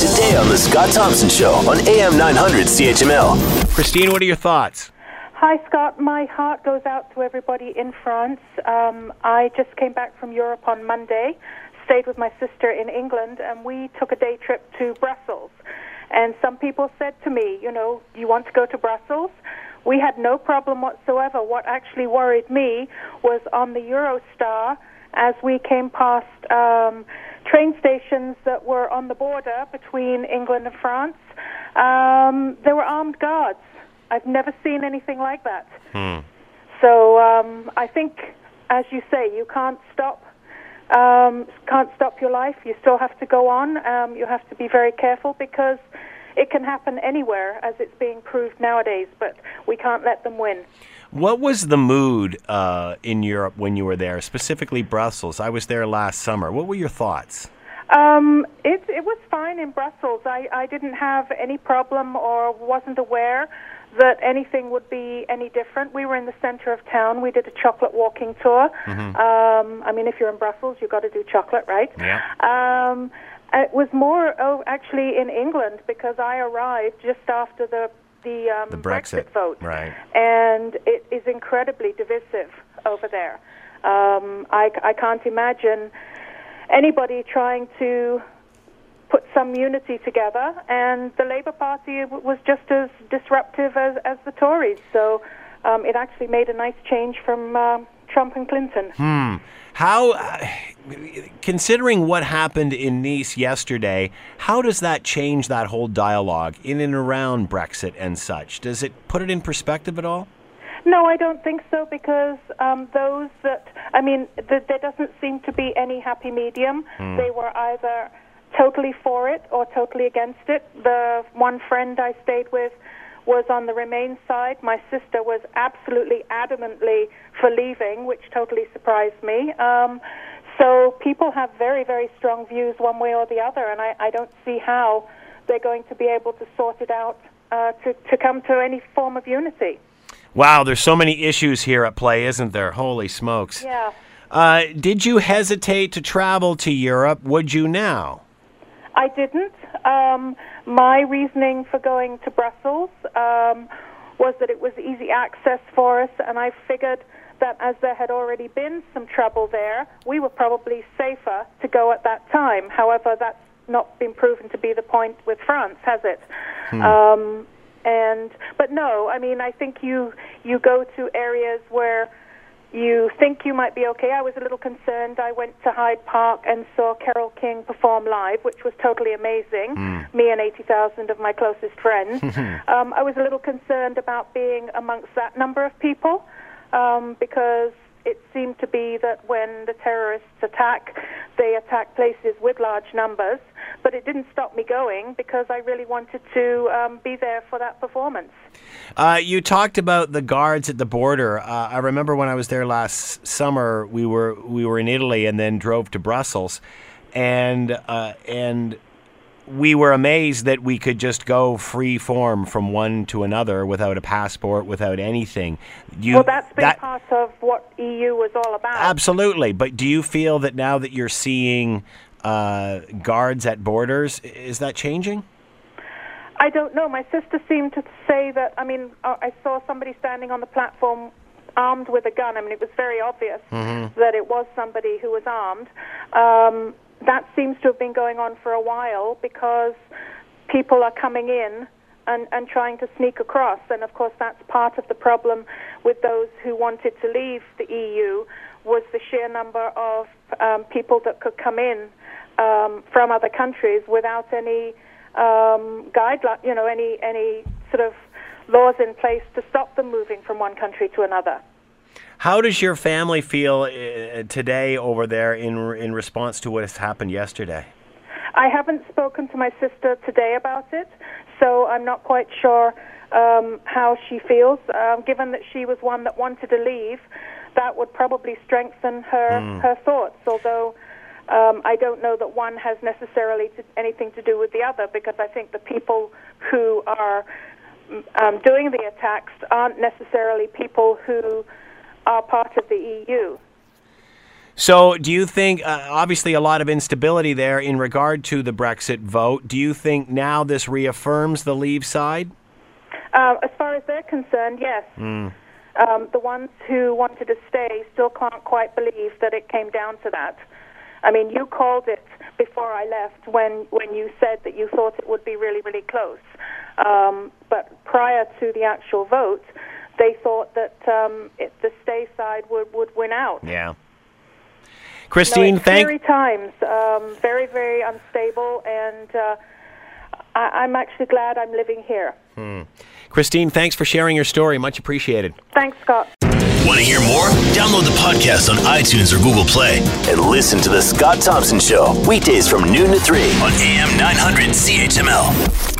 today on The Scott Thompson Show on AM 900 CHML. Christine, what are your thoughts? Hi, Scott. My heart goes out to everybody in France. Um, I just came back from Europe on Monday, stayed with my sister in England, and we took a day trip to Brussels. And some people said to me, you know, you want to go to Brussels? We had no problem whatsoever. What actually worried me was on the Eurostar as we came past um, train stations that were on the border between England and France. Um, there were armed guards. I've never seen anything like that. So um, I think, as you say, you can't stop. Um, can't stop your life. You still have to go on. Um, you have to be very careful because it can happen anywhere, as it's being proved nowadays. But we can't let them win. What was the mood uh, in Europe when you were there, specifically Brussels? I was there last summer. What were your thoughts? Um, it, it was fine in Brussels. I, I didn't have any problem or wasn't aware that anything would be any different. We were in the center of town. We did a chocolate walking tour. Um, I mean, if you're in Brussels, you've got to do chocolate, right? Yeah. Um, it was more, oh, actually in England because I arrived just after the the, um, The Brexit, vote, right. And it is incredibly divisive over there. Um, I, I can't imagine anybody trying to put some unity together, and the Labour Party was just as disruptive as, as the Tories. So um, it actually made a nice change from uh, Trump and Clinton. Hmm. How, uh, considering what happened in Nice yesterday, how does that change that whole dialogue in and around Brexit and such? Does it put it in perspective at all? No, I don't think so because um, those that, I mean, th- there doesn't seem to be any happy medium. They were either totally for it or totally against it. The one friend I stayed with was on the Remain side. My sister was absolutely adamantly for leaving, which totally surprised me. Um, so people have very, very strong views one way or the other, and I, I don't see how they're going to be able to sort it out uh, to, to come to any form of unity. Wow, there's so many issues here at play, isn't there? Holy smokes. Yeah. Uh, did you hesitate to travel to Europe? Would you now? I didn't. Um, my reasoning for going to Brussels um, was that it was easy access for us, and I figured that as there had already been some trouble there, we were probably safer to go at that time. However, that's not been proven to be the point with France, has it? Um, and but no, I mean, I think you you go to areas where think you might be okay. I was a little concerned. I went to Hyde Park and saw Carole King perform live, which was totally amazing. Me and 80,000 of my closest friends. um, I was a little concerned about being amongst that number of people um, because it seemed to be that when the terrorists attack, they attack places with large numbers. But it didn't stop me going because I really wanted to um, be there for that performance. Uh, you talked about the guards at the border. Uh, I remember when I was there last summer, we were we were in Italy and then drove to Brussels, and uh, and we were amazed that we could just go free form from one to another without a passport, without anything. You, Well, that's been that- part of what EU was all about. Absolutely. But do you feel that now that you're seeing uh, guards at borders, is that changing? I don't know. My sister seemed to say that. I mean, uh, I saw somebody standing on the platform armed with a gun. I mean, it was very obvious that it was somebody who was armed. Um, that seems to have been going on for a while because people are coming in and, and trying to sneak across. And of course, that's part of the problem with those who wanted to leave the EU was the sheer number of um, people that could come in um, from other countries without any um, guideline, you know, any any sort of laws in place to stop them moving from one country to another. How does your family feel uh, today over there in in response to what has happened yesterday? I haven't spoken to my sister today about it, so I'm not quite sure um, how she feels. Um, given that she was one that wanted to leave, that would probably strengthen her her thoughts. Although um, I don't know that one has necessarily to, anything to do with the other, because I think the people who are um, doing the attacks aren't necessarily people who are part of the EU. So, do you think, uh, obviously, a lot of instability there in regard to the Brexit vote? Do you think now this reaffirms the Leave side? Uh, as far as they're concerned, yes. Mm. Um, the ones who wanted to stay still can't quite believe that it came down to that. I mean, you called it before I left when, when you said that you thought it would be really, really close. Um, but prior to the actual vote, they thought that um, it, the stay side would, would win out. Yeah. Christine, no, thank. Scary times, um, very, very unstable, and uh, I, am actually glad I'm living here. Hmm. Christine, thanks for sharing your story. Much appreciated. Thanks, Scott. Want to hear more? Download the podcast on iTunes or Google Play and listen to The Scott Thompson Show weekdays from noon to 3 on AM 900 CHML.